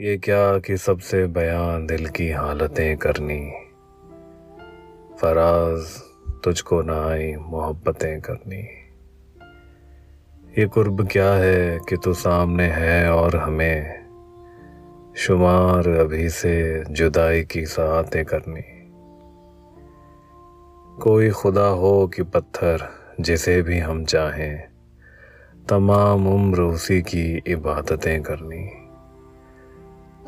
ये क्या कि सबसे बयां दिल की हालतें करनी। फराज, तुझको ना आई मोहब्बतें करनी। ये कुर्ब क्या है कि तू सामने है और हमें शुमार अभी से जुदाई की सातें करनी। कोई खुदा हो कि पत्थर जिसे भी हम चाहें, तमाम उम्र उसी की इबादतें करनी।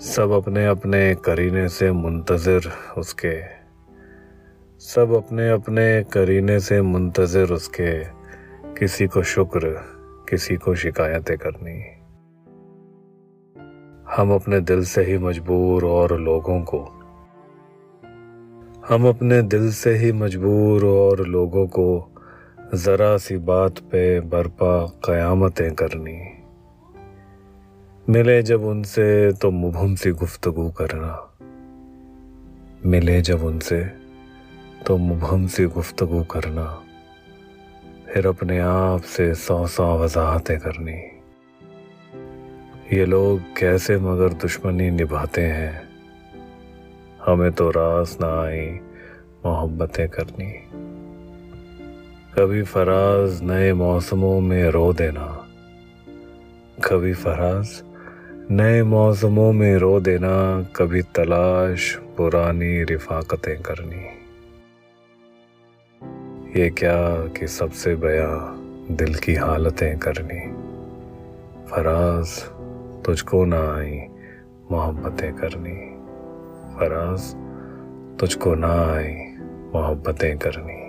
सब अपने अपने करीने से मुंतज़र उसके। सब अपने अपने करीने से मुंतज़र उसके। किसी को शुक्र, किसी को शिकायतें करनी। हम अपने दिल से ही मजबूर और लोगों को। हम अपने दिल से ही मजबूर और लोगों को ज़रा सी बात पे बर्पा क़यामतें करनी। मिले जब उनसे तो मुभम सी गुफ्तगु करना। मिले जब उनसे तो मुबहम सी गुफ्तगु करना। फिर अपने आप से सौ सौ वजाहतें करनी। ये लोग कैसे मगर दुश्मनी निभाते हैं? हमें तो रास ना आई मोहब्बतें करनी। कभी फराज नए मौसमों में रो देना। कभी फराज नए मौसमों में रो देना, कभी तलाश, पुरानी रिफाकतें करनी। ये क्या कि सबसे बया दिल की हालतें करनी। फराज, तुझको ना आई मोहब्बतें करनी। फराज, तुझको ना आई मोहब्बतें करनी।